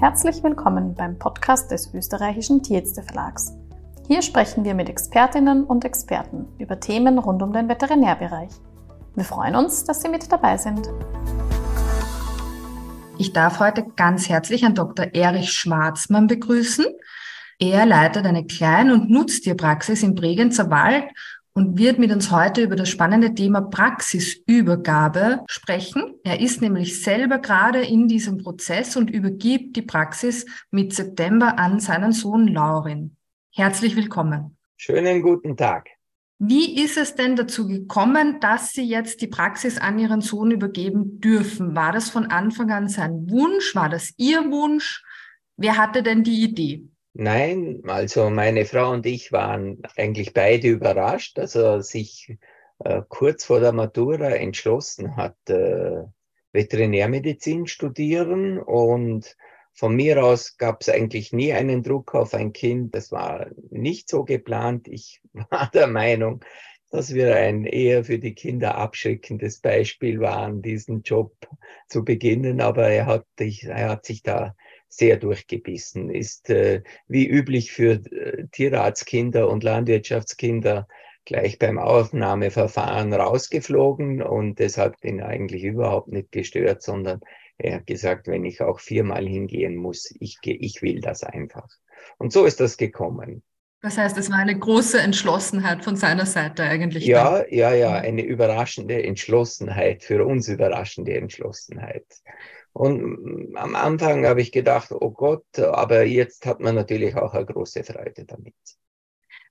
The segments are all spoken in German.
Herzlich willkommen beim Podcast des österreichischen Tierärzte Verlags. Hier sprechen wir mit Expertinnen und Experten über Themen rund um den Veterinärbereich. Wir freuen uns, dass Sie mit dabei sind. Ich darf heute ganz herzlich Herrn Dr. Erich Schwarzmann begrüßen. Er leitet eine Klein- und Nutztierpraxis im Bregenzer Wald und wird mit uns heute über das spannende Thema Praxisübergabe sprechen. Er ist nämlich selber gerade in diesem Prozess und übergibt die Praxis mit September an seinen Sohn Laurin. Herzlich willkommen. Schönen guten Tag. Wie ist es denn dazu gekommen, dass Sie jetzt die Praxis an Ihren Sohn übergeben dürfen? War das von Anfang an sein Wunsch? War das Ihr Wunsch? Wer hatte denn die Idee? Nein, also meine Frau und ich waren eigentlich beide überrascht, dass er sich äh, kurz vor der Matura entschlossen hat, äh, Veterinärmedizin studieren und von mir aus gab es eigentlich nie einen Druck auf ein Kind. Das war nicht so geplant. Ich war der Meinung, dass wir ein eher für die Kinder abschreckendes Beispiel waren, diesen Job zu beginnen. Aber er hat, er hat sich da sehr durchgebissen, ist äh, wie üblich für äh, Tierarztkinder und Landwirtschaftskinder gleich beim Aufnahmeverfahren rausgeflogen und deshalb bin eigentlich überhaupt nicht gestört, sondern er hat gesagt, wenn ich auch viermal hingehen muss, ich, ich will das einfach. Und so ist das gekommen. Das heißt, es war eine große Entschlossenheit von seiner Seite eigentlich. Ja, dann. ja, ja, eine überraschende Entschlossenheit, für uns überraschende Entschlossenheit. Und am Anfang habe ich gedacht, oh Gott, aber jetzt hat man natürlich auch eine große Freude damit.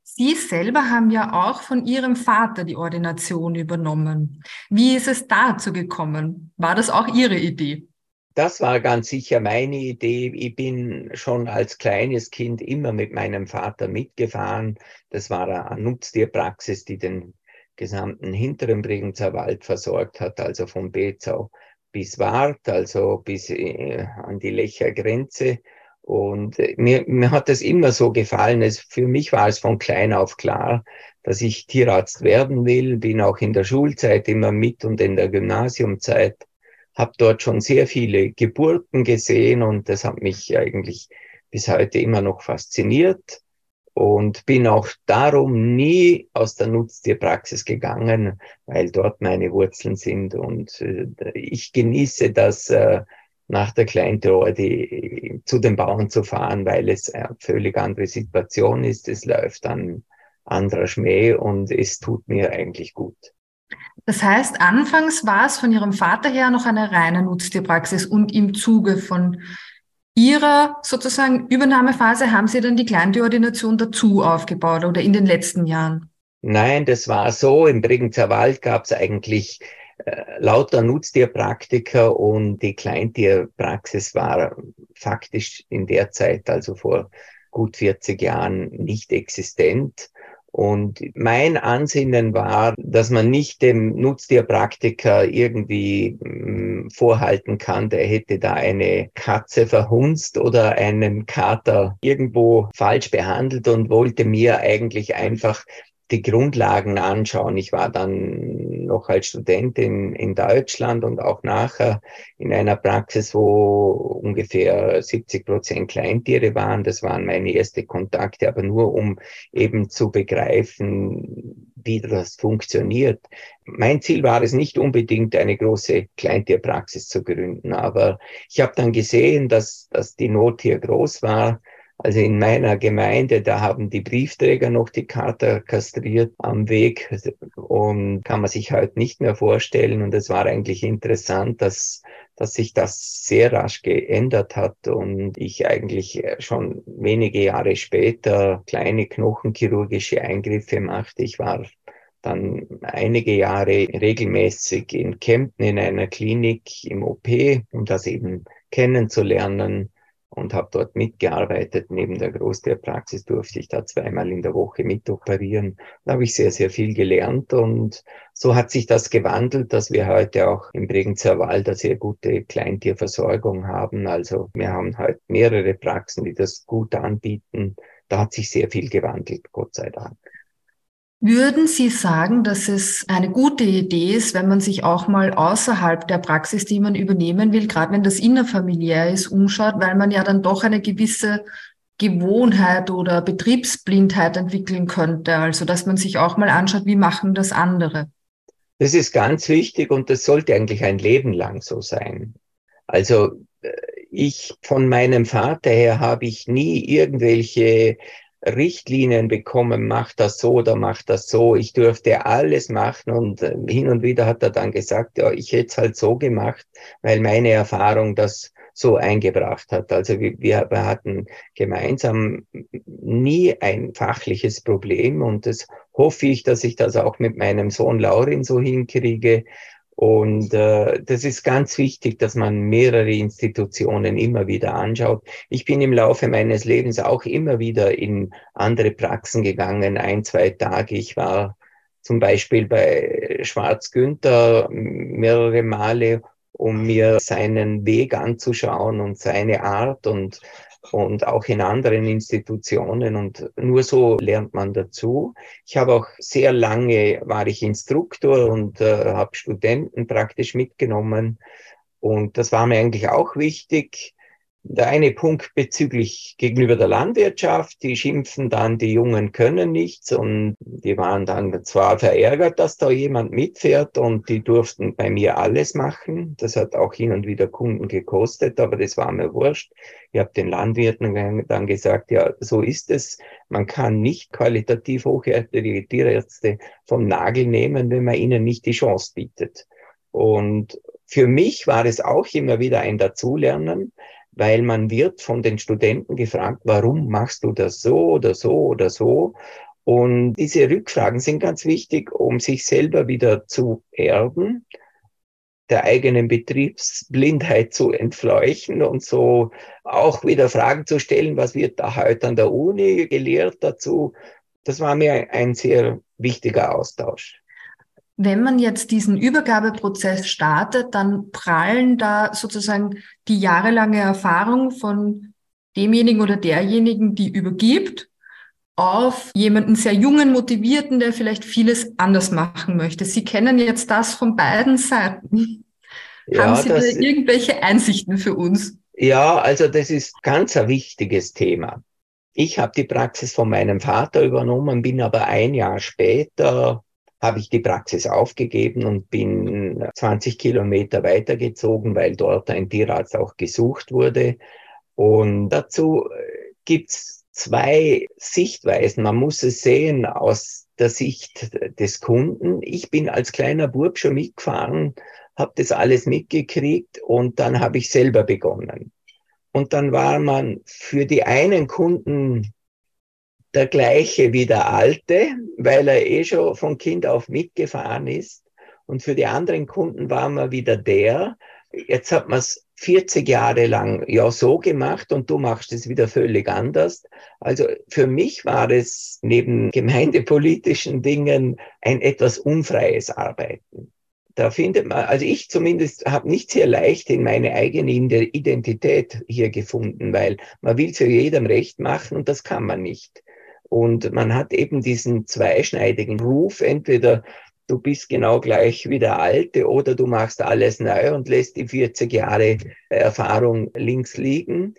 Sie selber haben ja auch von Ihrem Vater die Ordination übernommen. Wie ist es dazu gekommen? War das auch Ihre Idee? Das war ganz sicher meine Idee. Ich bin schon als kleines Kind immer mit meinem Vater mitgefahren. Das war eine Nutztierpraxis, die den gesamten hinteren Bregenzer Wald versorgt hat, also von Bezau bis Wart, also bis äh, an die Lechergrenze. Und äh, mir, mir hat das immer so gefallen. Es, für mich war es von klein auf klar, dass ich Tierarzt werden will. Bin auch in der Schulzeit immer mit und in der Gymnasiumzeit. Habe dort schon sehr viele Geburten gesehen und das hat mich eigentlich bis heute immer noch fasziniert und bin auch darum nie aus der Nutztierpraxis gegangen, weil dort meine Wurzeln sind und äh, ich genieße das äh, nach der Kleintorte zu den Bauern zu fahren, weil es eine völlig andere Situation ist. Es läuft an anderer Schmäh und es tut mir eigentlich gut. Das heißt, anfangs war es von Ihrem Vater her noch eine reine Nutztierpraxis und im Zuge von Ihrer sozusagen Übernahmephase haben Sie dann die Kleintierordination dazu aufgebaut oder in den letzten Jahren? Nein, das war so. Im Bregenzer Wald gab es eigentlich äh, lauter Nutztierpraktiker und die Kleintierpraxis war faktisch in der Zeit, also vor gut 40 Jahren, nicht existent. Und mein Ansinnen war, dass man nicht dem Nutztierpraktiker irgendwie hm, vorhalten kann, der hätte da eine Katze verhunzt oder einen Kater irgendwo falsch behandelt und wollte mir eigentlich einfach die Grundlagen anschauen. Ich war dann noch als Student in, in Deutschland und auch nachher in einer Praxis, wo ungefähr 70 Prozent Kleintiere waren. Das waren meine ersten Kontakte, aber nur um eben zu begreifen, wie das funktioniert. Mein Ziel war es nicht unbedingt, eine große Kleintierpraxis zu gründen, aber ich habe dann gesehen, dass, dass die Not hier groß war also in meiner Gemeinde, da haben die Briefträger noch die Kater kastriert am Weg und kann man sich halt nicht mehr vorstellen. Und es war eigentlich interessant, dass, dass sich das sehr rasch geändert hat und ich eigentlich schon wenige Jahre später kleine knochenchirurgische Eingriffe machte. Ich war dann einige Jahre regelmäßig in Kempten in einer Klinik im OP, um das eben kennenzulernen und habe dort mitgearbeitet. Neben der Großtierpraxis durfte ich da zweimal in der Woche mitoperieren. Da habe ich sehr, sehr viel gelernt und so hat sich das gewandelt, dass wir heute auch im Bregenzer Wald eine sehr gute Kleintierversorgung haben. Also wir haben heute mehrere Praxen, die das gut anbieten. Da hat sich sehr viel gewandelt, Gott sei Dank. Würden Sie sagen, dass es eine gute Idee ist, wenn man sich auch mal außerhalb der Praxis, die man übernehmen will, gerade wenn das innerfamiliär ist, umschaut, weil man ja dann doch eine gewisse Gewohnheit oder Betriebsblindheit entwickeln könnte? Also, dass man sich auch mal anschaut, wie machen das andere? Das ist ganz wichtig und das sollte eigentlich ein Leben lang so sein. Also, äh, ich von meinem Vater her habe ich nie irgendwelche Richtlinien bekommen, mach das so oder mach das so. Ich durfte alles machen und äh, hin und wieder hat er dann gesagt, ja, ich hätte es halt so gemacht, weil meine Erfahrung das so eingebracht hat. Also wir, wir hatten gemeinsam nie ein fachliches Problem und das hoffe ich, dass ich das auch mit meinem Sohn Laurin so hinkriege. Und äh, das ist ganz wichtig, dass man mehrere Institutionen immer wieder anschaut. Ich bin im Laufe meines Lebens auch immer wieder in andere Praxen gegangen, ein, zwei Tage. Ich war zum Beispiel bei Schwarz Günther mehrere Male, um mir seinen Weg anzuschauen und seine Art und und auch in anderen Institutionen und nur so lernt man dazu. Ich habe auch sehr lange war ich Instruktor und äh, habe Studenten praktisch mitgenommen und das war mir eigentlich auch wichtig, der eine Punkt bezüglich gegenüber der Landwirtschaft, die schimpfen dann, die Jungen können nichts und die waren dann zwar verärgert, dass da jemand mitfährt und die durften bei mir alles machen. Das hat auch hin und wieder Kunden gekostet, aber das war mir wurscht. Ich habe den Landwirten dann gesagt, ja, so ist es. Man kann nicht qualitativ hochwertige Tierärzte vom Nagel nehmen, wenn man ihnen nicht die Chance bietet. Und für mich war es auch immer wieder ein Dazulernen, weil man wird von den Studenten gefragt, warum machst du das so oder so oder so? Und diese Rückfragen sind ganz wichtig, um sich selber wieder zu erden, der eigenen Betriebsblindheit zu entfleuchen und so auch wieder Fragen zu stellen, was wird da heute an der Uni gelehrt dazu. Das war mir ein sehr wichtiger Austausch. Wenn man jetzt diesen Übergabeprozess startet, dann prallen da sozusagen die jahrelange Erfahrung von demjenigen oder derjenigen, die übergibt, auf jemanden sehr jungen, motivierten, der vielleicht vieles anders machen möchte. Sie kennen jetzt das von beiden Seiten. Ja, Haben Sie da irgendwelche Einsichten für uns? Ja, also das ist ganz ein wichtiges Thema. Ich habe die Praxis von meinem Vater übernommen, bin aber ein Jahr später habe ich die Praxis aufgegeben und bin 20 Kilometer weitergezogen, weil dort ein Tierarzt auch gesucht wurde. Und dazu äh, gibt's zwei Sichtweisen. Man muss es sehen aus der Sicht des Kunden. Ich bin als kleiner Bub schon mitgefahren, habe das alles mitgekriegt und dann habe ich selber begonnen. Und dann war man für die einen Kunden der gleiche wie der alte, weil er eh schon von Kind auf mitgefahren ist. Und für die anderen Kunden war man wieder der. Jetzt hat man es 40 Jahre lang ja so gemacht und du machst es wieder völlig anders. Also für mich war es neben gemeindepolitischen Dingen ein etwas unfreies Arbeiten. Da findet man, also ich zumindest habe nicht sehr leicht in meine eigene Identität hier gefunden, weil man will ja jedem recht machen und das kann man nicht. Und man hat eben diesen zweischneidigen Ruf, entweder du bist genau gleich wie der Alte oder du machst alles neu und lässt die 40 Jahre Erfahrung links liegen.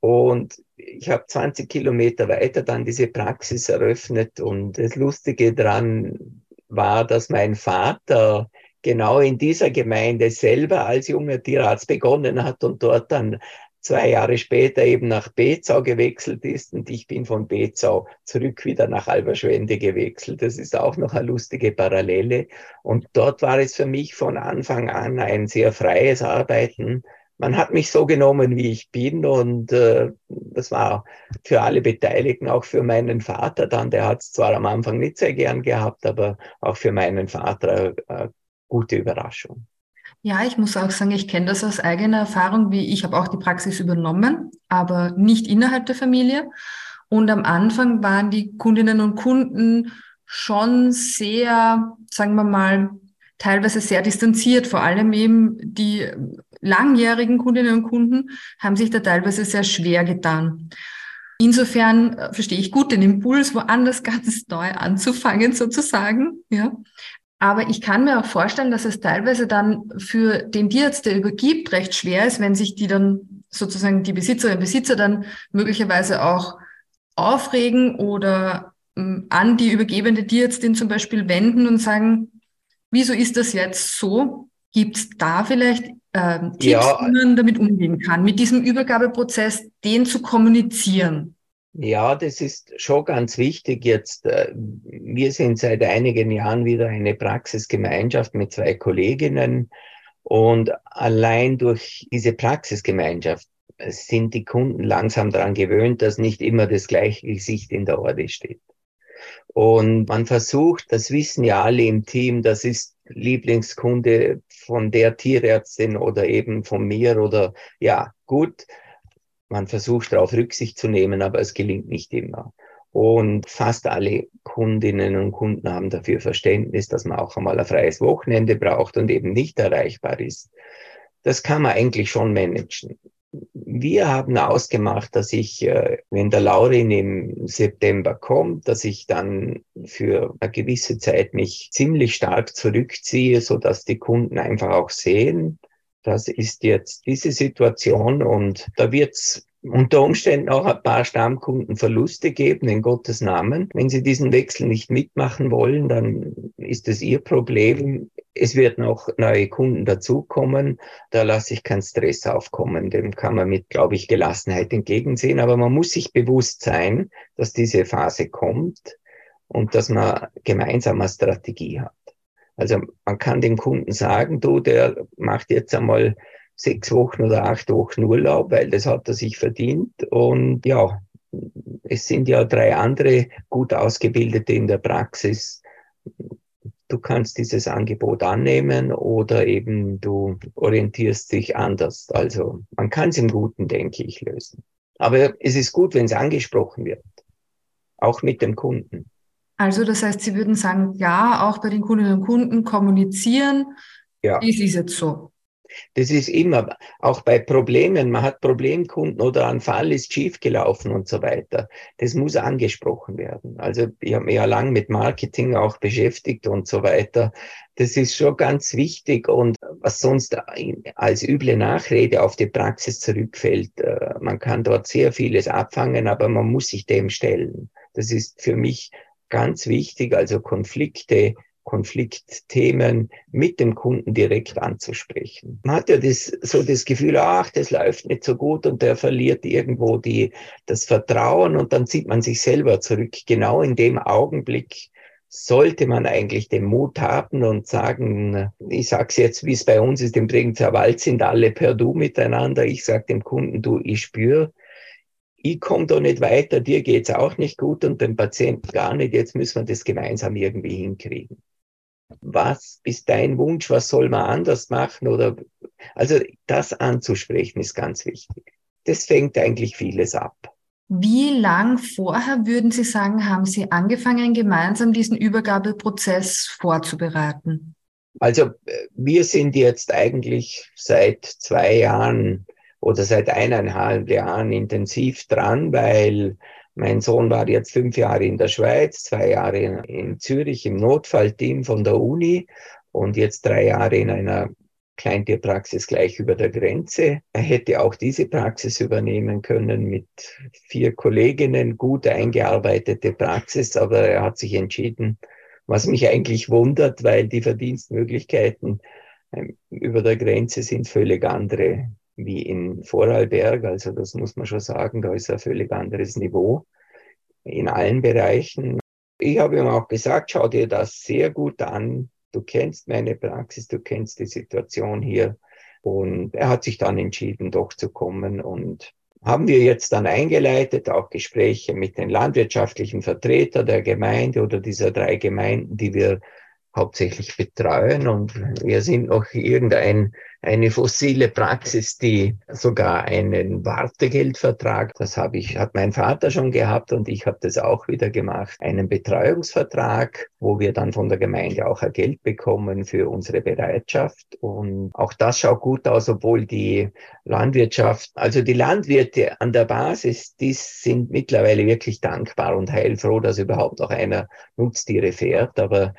Und ich habe 20 Kilometer weiter dann diese Praxis eröffnet und das Lustige dran war, dass mein Vater genau in dieser Gemeinde selber als junger Tierarzt begonnen hat und dort dann zwei Jahre später eben nach Bezau gewechselt ist und ich bin von Bezau zurück wieder nach Alberschwende gewechselt. Das ist auch noch eine lustige Parallele. Und dort war es für mich von Anfang an ein sehr freies Arbeiten. Man hat mich so genommen, wie ich bin und äh, das war für alle Beteiligten, auch für meinen Vater dann, der hat es zwar am Anfang nicht sehr gern gehabt, aber auch für meinen Vater äh, gute Überraschung. Ja, ich muss auch sagen, ich kenne das aus eigener Erfahrung, wie ich habe auch die Praxis übernommen, aber nicht innerhalb der Familie. Und am Anfang waren die Kundinnen und Kunden schon sehr, sagen wir mal, teilweise sehr distanziert. Vor allem eben die langjährigen Kundinnen und Kunden haben sich da teilweise sehr schwer getan. Insofern äh, verstehe ich gut den Impuls, woanders ganz neu anzufangen sozusagen, ja. Aber ich kann mir auch vorstellen, dass es teilweise dann für den Tierarzt, der übergibt, recht schwer ist, wenn sich die dann sozusagen die Besitzerinnen und Besitzer dann möglicherweise auch aufregen oder ähm, an die übergebende Tierärztin zum Beispiel wenden und sagen, wieso ist das jetzt so? Gibt es da vielleicht ähm, Tipps, ja. wie man damit umgehen kann, mit diesem Übergabeprozess, den zu kommunizieren? Ja, das ist schon ganz wichtig jetzt. Äh, wir sind seit einigen Jahren wieder eine Praxisgemeinschaft mit zwei Kolleginnen und allein durch diese Praxisgemeinschaft sind die Kunden langsam daran gewöhnt, dass nicht immer das gleiche Gesicht in der Orde steht. Und man versucht, das wissen ja alle im Team, das ist Lieblingskunde von der Tierärztin oder eben von mir oder ja, gut. Man versucht darauf Rücksicht zu nehmen, aber es gelingt nicht immer. Und fast alle Kundinnen und Kunden haben dafür Verständnis, dass man auch einmal ein freies Wochenende braucht und eben nicht erreichbar ist. Das kann man eigentlich schon managen. Wir haben ausgemacht, dass ich, äh, wenn der Laurin im September kommt, dass ich dann für eine gewisse Zeit mich ziemlich stark zurückziehe, so dass die Kunden einfach auch sehen, das ist jetzt diese Situation und da wird's unter Umständen auch ein paar Stammkundenverluste geben, in Gottes Namen. Wenn Sie diesen Wechsel nicht mitmachen wollen, dann ist es Ihr Problem. Es wird noch neue Kunden dazukommen. Da lasse ich keinen Stress aufkommen. Dem kann man mit, glaube ich, Gelassenheit entgegensehen. Aber man muss sich bewusst sein, dass diese Phase kommt und dass man gemeinsam eine Strategie hat. Also man kann dem Kunden sagen, du, der macht jetzt einmal sechs Wochen oder acht Wochen Urlaub, weil das hat er sich verdient. Und ja, es sind ja drei andere gut ausgebildete in der Praxis. Du kannst dieses Angebot annehmen oder eben du orientierst dich anders. Also man kann es im Guten, denke ich, lösen. Aber es ist gut, wenn es angesprochen wird. Auch mit dem Kunden. Also das heißt, Sie würden sagen, ja, auch bei den Kundinnen und Kunden kommunizieren. Ja. Dies ist jetzt so. Das ist immer, auch bei Problemen, man hat Problemkunden oder ein Fall ist schiefgelaufen und so weiter. Das muss angesprochen werden. Also ich habe mich ja lang mit Marketing auch beschäftigt und so weiter. Das ist schon ganz wichtig und was sonst als üble Nachrede auf die Praxis zurückfällt, äh, man kann dort sehr vieles abfangen, aber man muss sich dem stellen. Das ist für mich ganz wichtig, also Konflikte Konfliktthemen mit dem Kunden direkt anzusprechen. Man hat ja das, so das Gefühl, ach, das läuft nicht so gut und der verliert irgendwo die, das Vertrauen und dann zieht man sich selber zurück. Genau in dem Augenblick sollte man eigentlich den Mut haben und sagen, ich sage es jetzt, wie es bei uns ist, im Bregenzer Wald sind alle per Du miteinander. Ich sage dem Kunden, du, ich spüre, ich komme da nicht weiter, dir geht's auch nicht gut und dem Patienten gar nicht. Jetzt müssen wir das gemeinsam irgendwie hinkriegen was ist dein Wunsch, was soll man anders machen oder, also das anzusprechen ist ganz wichtig. Das fängt eigentlich vieles ab. Wie lang vorher würden Sie sagen, haben Sie angefangen, gemeinsam diesen Übergabeprozess vorzubereiten? Also wir sind jetzt eigentlich seit zwei Jahren oder seit eineinhalb Jahren intensiv dran, weil mein Sohn war jetzt fünf Jahre in der Schweiz, zwei Jahre in, in Zürich im Notfallteam von der Uni und jetzt drei Jahre in einer Kleintierpraxis gleich über der Grenze. Er hätte auch diese Praxis übernehmen können mit vier Kolleginnen, gut eingearbeitete Praxis, aber er hat sich entschieden, was mich eigentlich wundert, weil die Verdienstmöglichkeiten ähm, über der Grenze sind völlig andere wie in Vorarlberg. Also das muss man schon sagen, da ist ein völlig anderes Niveau in allen Bereichen. Ich habe ihm auch gesagt, schau dir das sehr gut an. Du kennst meine Praxis, du kennst die Situation hier. Und er hat sich dann entschieden, doch zu kommen und haben wir jetzt dann eingeleitet, auch Gespräche mit den landwirtschaftlichen Vertretern der Gemeinde oder dieser drei Gemeinden, die wir hauptsächlich betreuen. Und wir sind noch irgendein eine fossile Praxis, die sogar einen Wartegeldvertrag, das habe ich, hat mein Vater schon gehabt und ich habe das auch wieder gemacht, einen Betreuungsvertrag, wo wir dann von der Gemeinde auch ein Geld bekommen für unsere Bereitschaft. Und auch das schaut gut aus, obwohl die Landwirtschaft, also die Landwirte an der Basis, die sind mittlerweile wirklich dankbar und heilfroh, dass überhaupt noch einer Nutztiere fährt. Aber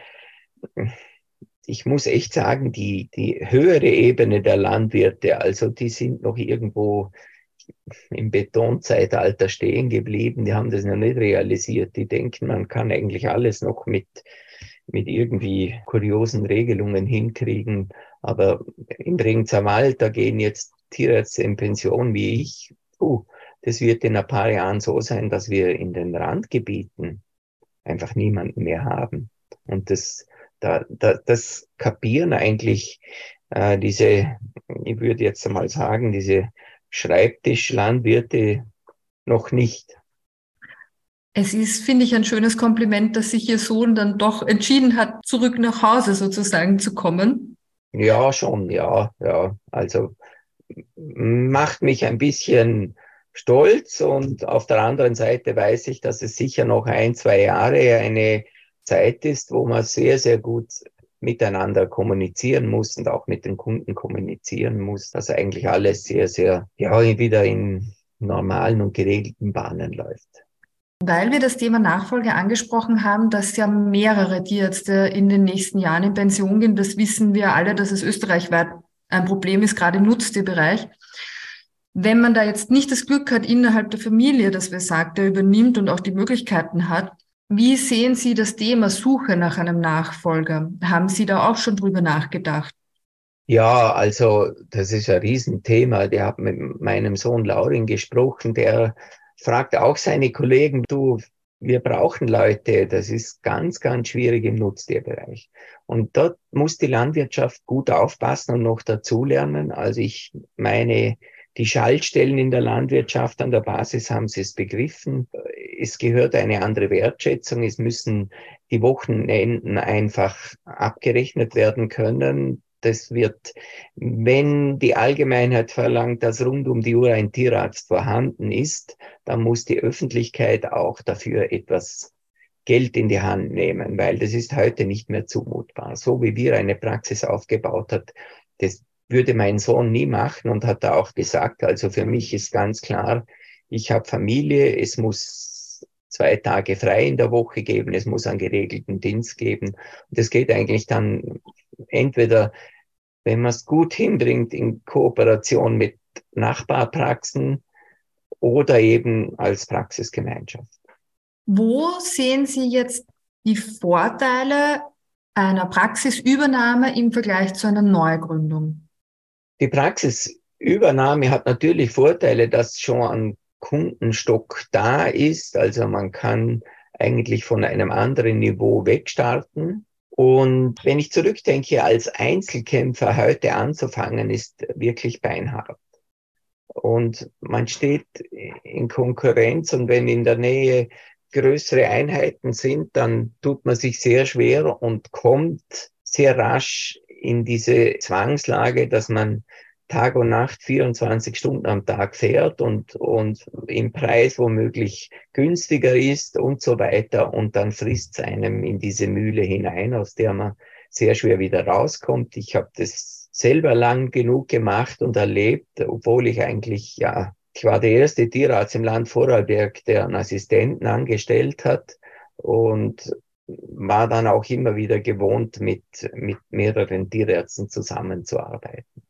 ich muss echt sagen, die, die höhere Ebene der Landwirte, also die sind noch irgendwo im Betonzeitalter stehen geblieben, die haben das noch nicht realisiert. Die denken, man kann eigentlich alles noch mit, mit irgendwie kuriosen Regelungen hinkriegen. Aber im Regenzerwald, Wald, da gehen jetzt Tierärzte in Pension wie ich. Uh, das wird in ein paar Jahren so sein, dass wir in den Randgebieten einfach niemanden mehr haben. Und das, da, da, das kapieren eigentlich äh, diese, ich würde jetzt einmal sagen, diese Schreibtischlandwirte noch nicht. Es ist, finde ich, ein schönes Kompliment, dass sich Ihr Sohn dann doch entschieden hat, zurück nach Hause sozusagen zu kommen. Ja, schon, ja, ja. Also macht mich ein bisschen stolz und auf der anderen Seite weiß ich, dass es sicher noch ein, zwei Jahre eine Zeit ist, wo man sehr, sehr gut miteinander kommunizieren muss und auch mit den Kunden kommunizieren muss, dass eigentlich alles sehr, sehr, ja, wieder in normalen und geregelten Bahnen läuft. Weil wir das Thema Nachfolge angesprochen haben, dass ja mehrere Tierärzte in den nächsten Jahren in Pension gehen, das wissen wir alle, dass es österreichweit ein Problem ist, gerade im Nutztierbereich. Wenn man da jetzt nicht das Glück hat, innerhalb der Familie, dass wir sagt, der übernimmt und auch die Möglichkeiten hat, wie sehen Sie das Thema Suche nach einem Nachfolger? Haben Sie da auch schon drüber nachgedacht? Ja, also das ist ein Riesenthema. Der hat mit meinem Sohn Laurin gesprochen, der fragt auch seine Kollegen, du, wir brauchen Leute, das ist ganz, ganz schwierig im Nutztierbereich. Und dort muss die Landwirtschaft gut aufpassen und noch dazulernen. Also ich meine, die Schaltstellen in der Landwirtschaft an der Basis haben sie es begriffen. Es gehört eine andere Wertschätzung. Es müssen die Wochenenden einfach abgerechnet werden können. Das wird, wenn die Allgemeinheit verlangt, dass rund um die Uhr ein Tierarzt vorhanden ist, dann muss die Öffentlichkeit auch dafür etwas Geld in die Hand nehmen, weil das ist heute nicht mehr zumutbar. So wie wir eine Praxis aufgebaut hat, das würde mein Sohn nie machen und hat da auch gesagt, also für mich ist ganz klar, ich habe Familie, es muss zwei Tage frei in der Woche geben, es muss einen geregelten Dienst geben. Und das geht eigentlich dann entweder, wenn man es gut hinbringt, in Kooperation mit Nachbarpraxen oder eben als Praxisgemeinschaft. Wo sehen Sie jetzt die Vorteile einer Praxisübernahme im Vergleich zu einer Neugründung? Die Praxisübernahme hat natürlich Vorteile, dass schon ein Kundenstock da ist. Also man kann eigentlich von einem anderen Niveau wegstarten. Und wenn ich zurückdenke, als Einzelkämpfer heute anzufangen, ist wirklich beinhart. Und man steht in Konkurrenz und wenn in der Nähe größere Einheiten sind, dann tut man sich sehr schwer und kommt sehr rasch in diese Zwangslage, dass man Tag und Nacht 24 Stunden am Tag fährt und, und im Preis womöglich günstiger ist und so weiter. Und dann frisst es einem in diese Mühle hinein, aus der man sehr schwer wieder rauskommt. Ich habe das selber lang genug gemacht und erlebt, obwohl ich eigentlich, ja, ich war der erste Tierarzt im Land Vorarlberg, der einen Assistenten angestellt hat. Und war dann auch immer wieder gewohnt, mit, mit mehreren Tierärzten zusammenzuarbeiten.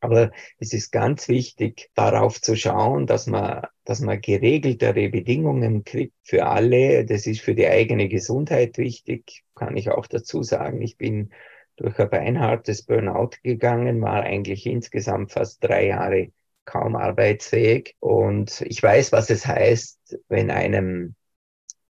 Aber es ist ganz wichtig, darauf zu schauen, dass man, dass man geregeltere Bedingungen kriegt für alle. Das ist für die eigene Gesundheit wichtig, kann ich auch dazu sagen. Ich bin durch ein beinhartes Burnout gegangen, war eigentlich insgesamt fast drei Jahre kaum arbeitsfähig. Und ich weiß, was es heißt, wenn einem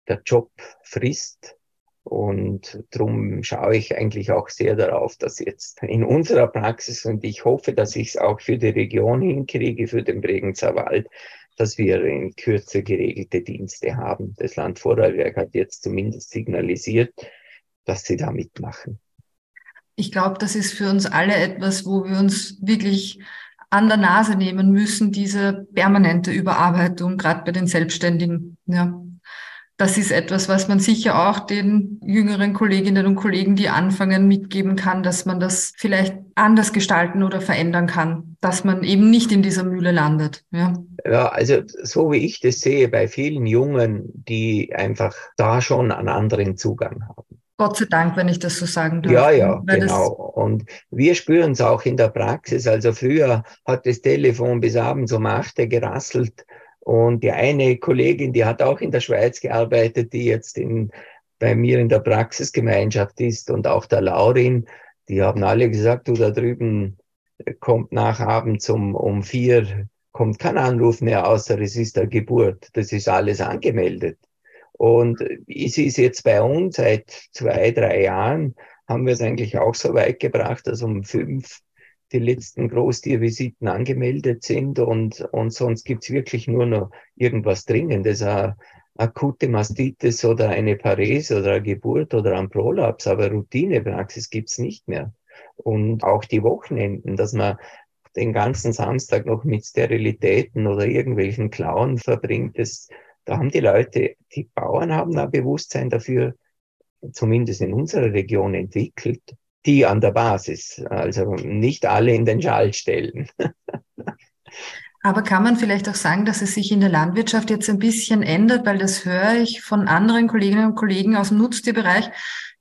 der Job frisst. Und darum schaue ich eigentlich auch sehr darauf, dass jetzt in unserer Praxis und ich hoffe, dass ich es auch für die Region hinkriege, für den Bregenzer Wald, dass wir in Kürze geregelte Dienste haben. Das Land Vorarlberg hat jetzt zumindest signalisiert, dass sie da mitmachen. Ich glaube, das ist für uns alle etwas, wo wir uns wirklich an der Nase nehmen müssen, diese permanente Überarbeitung, gerade bei den Selbstständigen. Ja. Das ist etwas, was man sicher auch den jüngeren Kolleginnen und Kollegen, die anfangen, mitgeben kann, dass man das vielleicht anders gestalten oder verändern kann, dass man eben nicht in dieser Mühle landet. Ja, ja also so wie ich das sehe, bei vielen Jungen, die einfach da schon einen anderen Zugang haben. Gott sei Dank, wenn ich das so sagen darf. Ja, ja, genau. Und wir spüren es auch in der Praxis. Also früher hat das Telefon bis abends um acht gerasselt. Und die eine Kollegin, die hat auch in der Schweiz gearbeitet, die jetzt in, bei mir in der Praxisgemeinschaft ist und auch der Laurin, die haben alle gesagt, du da drüben kommt nach abends um, um vier, kommt kein Anruf mehr, außer es ist der Geburt. Das ist alles angemeldet. Und es ist jetzt bei uns seit zwei, drei Jahren, haben wir es eigentlich auch so weit gebracht, dass um fünf die letzten Großtiervisiten angemeldet sind und, und sonst gibt's wirklich nur noch irgendwas Dringendes, eine akute Mastitis oder eine Parese oder eine Geburt oder ein Prolaps, aber Routinepraxis gibt's nicht mehr. Und auch die Wochenenden, dass man den ganzen Samstag noch mit Sterilitäten oder irgendwelchen Klauen verbringt, das, da haben die Leute, die Bauern haben ein Bewusstsein dafür, zumindest in unserer Region entwickelt, die an der Basis, also nicht alle in den Schall stellen. Aber kann man vielleicht auch sagen, dass es sich in der Landwirtschaft jetzt ein bisschen ändert, weil das höre ich von anderen Kolleginnen und Kollegen aus dem Nutztierbereich,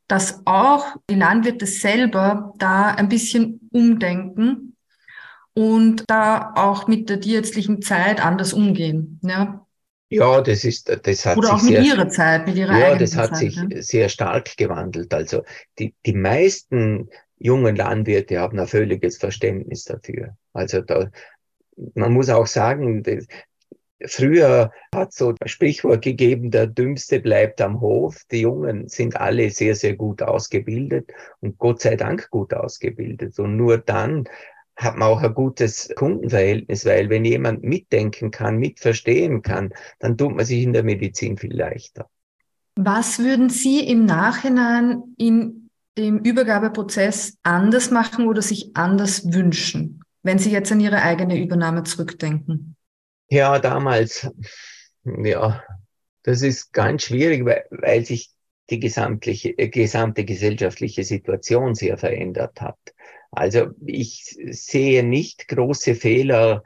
dass auch die Landwirte selber da ein bisschen umdenken und da auch mit der tierärztlichen Zeit anders umgehen. Ja, ja, das ist, das hat Oder sich auch mit sehr, ihrer Zeit, mit ihrer ja, das hat Zeit, sich ne? sehr stark gewandelt. Also die, die meisten jungen Landwirte haben ein völliges Verständnis dafür. Also da, man muss auch sagen, das, früher hat so ein Sprichwort gegeben, der Dümmste bleibt am Hof. Die Jungen sind alle sehr, sehr gut ausgebildet und Gott sei Dank gut ausgebildet. Und nur dann hat man auch ein gutes Kundenverhältnis, weil wenn jemand mitdenken kann, mitverstehen kann, dann tut man sich in der Medizin viel leichter. Was würden Sie im Nachhinein in dem Übergabeprozess anders machen oder sich anders wünschen, wenn Sie jetzt an Ihre eigene Übernahme zurückdenken? Ja, damals, ja, das ist ganz schwierig, weil, weil sich die gesamtliche, gesamte gesellschaftliche Situation sehr verändert hat. Also ich sehe nicht große Fehler,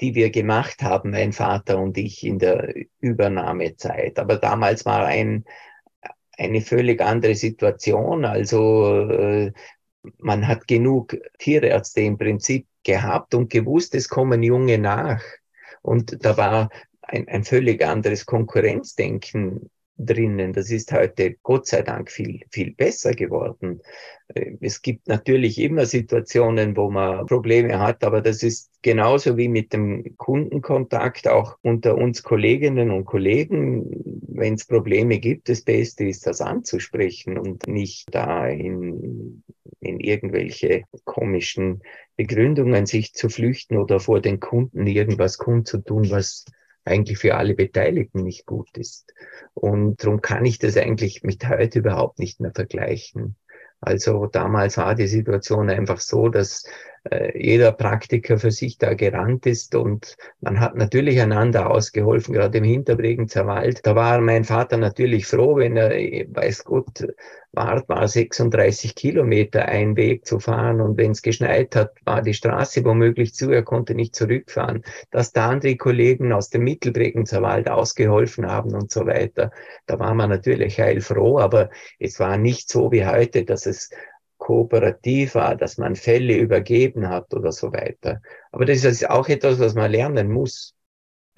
die wir gemacht haben, mein Vater und ich in der Übernahmezeit. Aber damals war ein, eine völlig andere Situation. Also äh, man hat genug Tierärzte im Prinzip gehabt und gewusst, es kommen Junge nach. Und da war ein, ein völlig anderes Konkurrenzdenken drinnen. Das ist heute Gott sei Dank viel, viel besser geworden. Äh, es gibt natürlich immer Situationen, wo man Probleme hat, aber das ist genauso wie mit dem Kundenkontakt auch unter uns Kolleginnen und Kollegen. Wenn es Probleme gibt, das Beste ist, das anzusprechen und nicht da in, in irgendwelche komischen Begründungen sich zu flüchten oder vor den Kunden irgendwas kundzutun, was eigentlich für alle Beteiligten nicht gut ist. Und darum kann ich das eigentlich mit heute überhaupt nicht mehr vergleichen. Also damals war die Situation einfach so, dass äh, jeder Praktiker für sich da gerannt ist und man hat natürlich einander ausgeholfen, gerade im Hinterbregenzer Wald. Da war mein Vater natürlich froh, wenn er, weiß Gott, war, war 36 Kilometer ein Weg zu fahren und wenn es geschneit hat, war die Straße womöglich zu, er konnte nicht zurückfahren. Dass da andere Kollegen aus dem Mittelbregenzer Wald ausgeholfen haben und so weiter, da war man natürlich heilfroh, aber es war nicht so wie heute, dass es kooperativ war, dass man Fälle übergeben hat oder so weiter. Aber das ist auch etwas, was man lernen muss.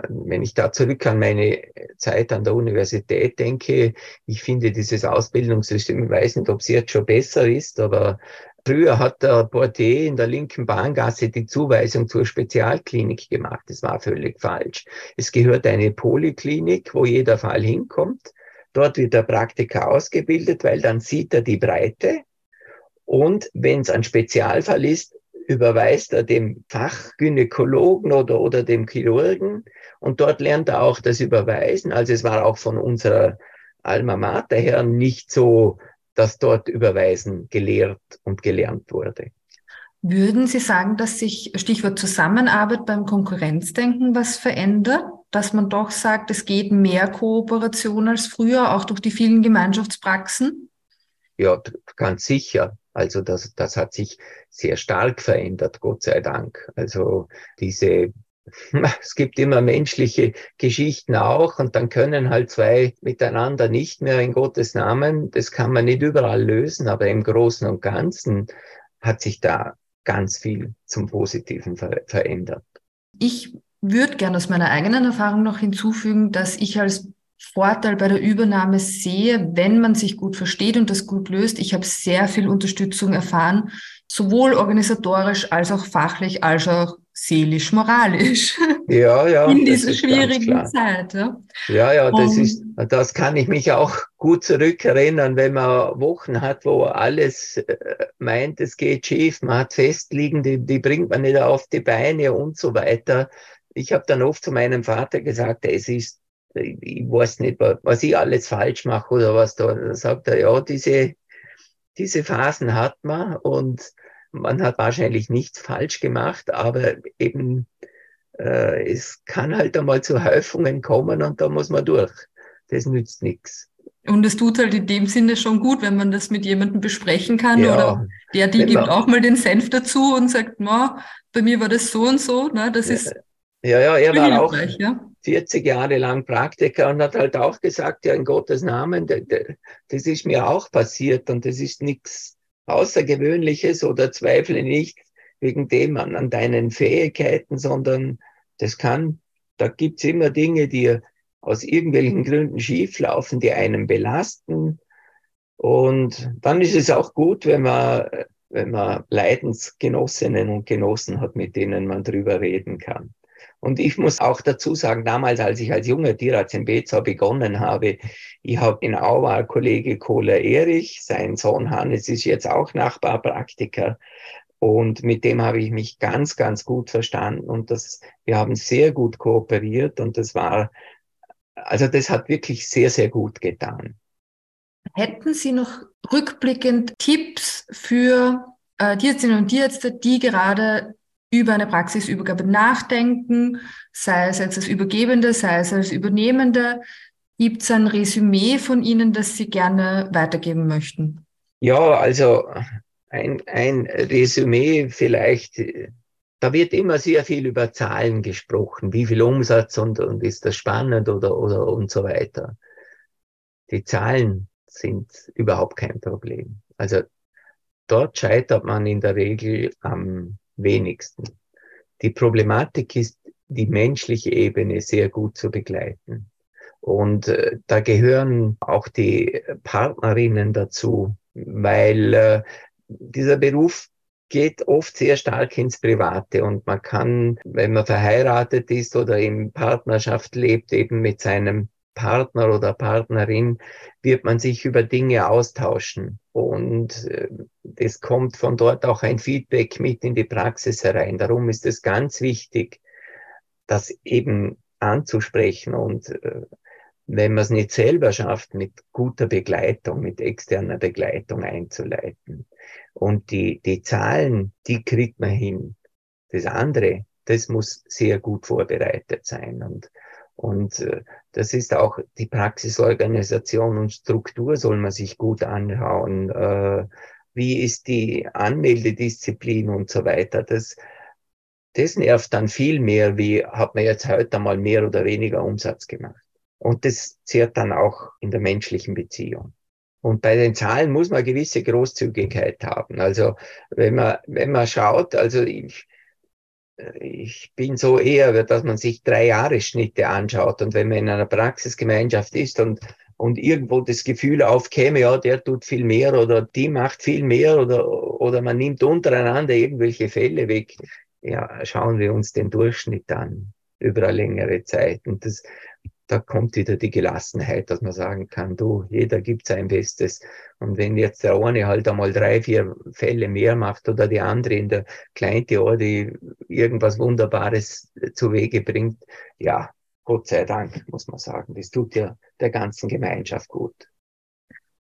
Wenn ich da zurück an meine Zeit an der Universität denke, ich finde dieses Ausbildungssystem, ich weiß nicht, ob es jetzt schon besser ist, aber früher hat der Portier in der linken Bahngasse die Zuweisung zur Spezialklinik gemacht. Das war völlig falsch. Es gehört eine Poliklinik, wo jeder Fall hinkommt. Dort wird der Praktiker ausgebildet, weil dann sieht er die Breite und wenn es ein Spezialfall ist, überweist er dem Fachgynäkologen oder, oder dem Chirurgen und dort lernt er auch das Überweisen. Also es war auch von unserer Alma Mater her nicht so dass dort Überweisen gelehrt und gelernt wurde. Würden Sie sagen, dass sich Stichwort Zusammenarbeit beim Konkurrenzdenken was verändert? Dass man doch sagt, es geht mehr Kooperation als früher, auch durch die vielen Gemeinschaftspraxen? Ja, ganz sicher. Also das, das hat sich sehr stark verändert, Gott sei Dank. Also diese es gibt immer menschliche Geschichten auch und dann können halt zwei miteinander nicht mehr in Gottes Namen. Das kann man nicht überall lösen, aber im Großen und Ganzen hat sich da ganz viel zum Positiven ver verändert. Ich würde gerne aus meiner eigenen Erfahrung noch hinzufügen, dass ich als Vorteil bei der Übernahme sehe, wenn man sich gut versteht und das gut löst. Ich habe sehr viel Unterstützung erfahren, sowohl organisatorisch als auch fachlich, als auch seelisch, moralisch. Ja, ja. In dieser schwierigen Zeit. Ja, ja, ja das ist, das kann ich mich auch gut zurückerinnern, wenn man Wochen hat, wo alles äh, meint, es geht schief, man hat Festliegen, die, die bringt man nicht auf die Beine und so weiter. Ich habe dann oft zu meinem Vater gesagt, es ist, ich weiß nicht, was ich alles falsch mache oder was da. Da sagt er, ja, diese, diese Phasen hat man und man hat wahrscheinlich nichts falsch gemacht, aber eben äh, es kann halt einmal zu Häufungen kommen und da muss man durch. Das nützt nichts. Und es tut halt in dem Sinne schon gut, wenn man das mit jemandem besprechen kann ja, oder der, die gibt auch mal den Senf dazu und sagt, bei mir war das so und so. Ne? Das ja, ist ja, ja, er war auch ja? 40 Jahre lang Praktiker und hat halt auch gesagt, ja, in Gottes Namen, das ist mir auch passiert und das ist nichts Außergewöhnliches oder zweifle nicht wegen dem an, an deinen Fähigkeiten, sondern das kann, da gibt's immer Dinge, die aus irgendwelchen Gründen schieflaufen, die einen belasten. Und dann ist es auch gut, wenn man, wenn man Leidensgenossinnen und Genossen hat, mit denen man drüber reden kann. Und ich muss auch dazu sagen, damals, als ich als junger Tierarzt in Bezau begonnen habe, ich habe in Auer Kollege Kohler Erich, sein Sohn Hannes ist jetzt auch Nachbarpraktiker. Und mit dem habe ich mich ganz, ganz gut verstanden. Und das, wir haben sehr gut kooperiert. Und das war, also das hat wirklich sehr, sehr gut getan. Hätten Sie noch rückblickend Tipps für äh, Tierärztinnen und Tierärzte, die gerade über eine Praxisübergabe nachdenken, sei es als Übergebende, sei es als Übernehmende. Gibt es ein Resümee von Ihnen, das Sie gerne weitergeben möchten? Ja, also ein, ein Resümee vielleicht. Da wird immer sehr viel über Zahlen gesprochen, wie viel Umsatz und, und ist das spannend oder, oder und so weiter. Die Zahlen sind überhaupt kein Problem. Also dort scheitert man in der Regel am wenigsten. Die Problematik ist, die menschliche Ebene sehr gut zu begleiten. Und äh, da gehören auch die Partnerinnen dazu, weil äh, dieser Beruf geht oft sehr stark ins Private und man kann, wenn man verheiratet ist oder in Partnerschaft lebt, eben mit seinem Partner oder Partnerin wird man sich über Dinge austauschen. Und äh, es kommt von dort auch ein Feedback mit in die Praxis herein. Darum ist es ganz wichtig, das eben anzusprechen und äh, wenn man es nicht selber schafft, mit guter Begleitung, mit externer Begleitung einzuleiten. Und die, die Zahlen, die kriegt man hin. Das andere, das muss sehr gut vorbereitet sein. Und und äh, das ist auch die Praxisorganisation und Struktur soll man sich gut anschauen. Äh, wie ist die Anmeldedisziplin und so weiter. Das, das nervt dann viel mehr, wie hat man jetzt heute mal mehr oder weniger Umsatz gemacht. Und das zehrt dann auch in der menschlichen Beziehung. Und bei den Zahlen muss man gewisse Großzügigkeit haben. Also wenn man, wenn man schaut, also ich, ich bin so eher, dass man sich drei Jahre Schnitte anschaut und wenn man in einer Praxisgemeinschaft ist und, und irgendwo das Gefühl aufkäme, ja, der tut viel mehr oder die macht viel mehr oder, oder man nimmt untereinander irgendwelche Fälle weg, ja, schauen wir uns den Durchschnitt an über eine längere Zeit. Und das, da kommt wieder die Gelassenheit, dass man sagen kann, du, jeder gibt sein Bestes. Und wenn jetzt der eine halt einmal drei, vier Fälle mehr macht oder die andere in der Kleintheorie irgendwas Wunderbares zu Wege bringt, ja, Gott sei Dank, muss man sagen. Das tut ja der ganzen Gemeinschaft gut.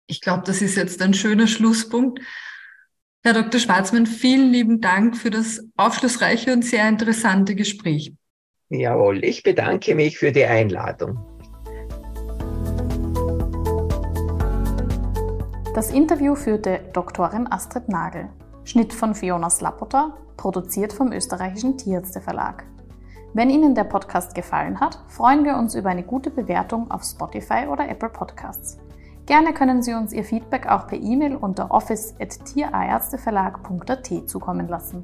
Ich glaube, das ist jetzt ein schöner Schlusspunkt. Herr Dr. Schwarzmann, vielen lieben Dank für das aufschlussreiche und sehr interessante Gespräch. Jawohl, ich bedanke mich für die Einladung. Das Interview führte Doktorin Astrid Nagel. Schnitt von Fiona Slapota, produziert vom österreichischen Tierärzteverlag. Wenn Ihnen der Podcast gefallen hat, freuen wir uns über eine gute Bewertung auf Spotify oder Apple Podcasts. Gerne können Sie uns Ihr Feedback auch per E-Mail unter office.tierärzteverlag.at zukommen lassen.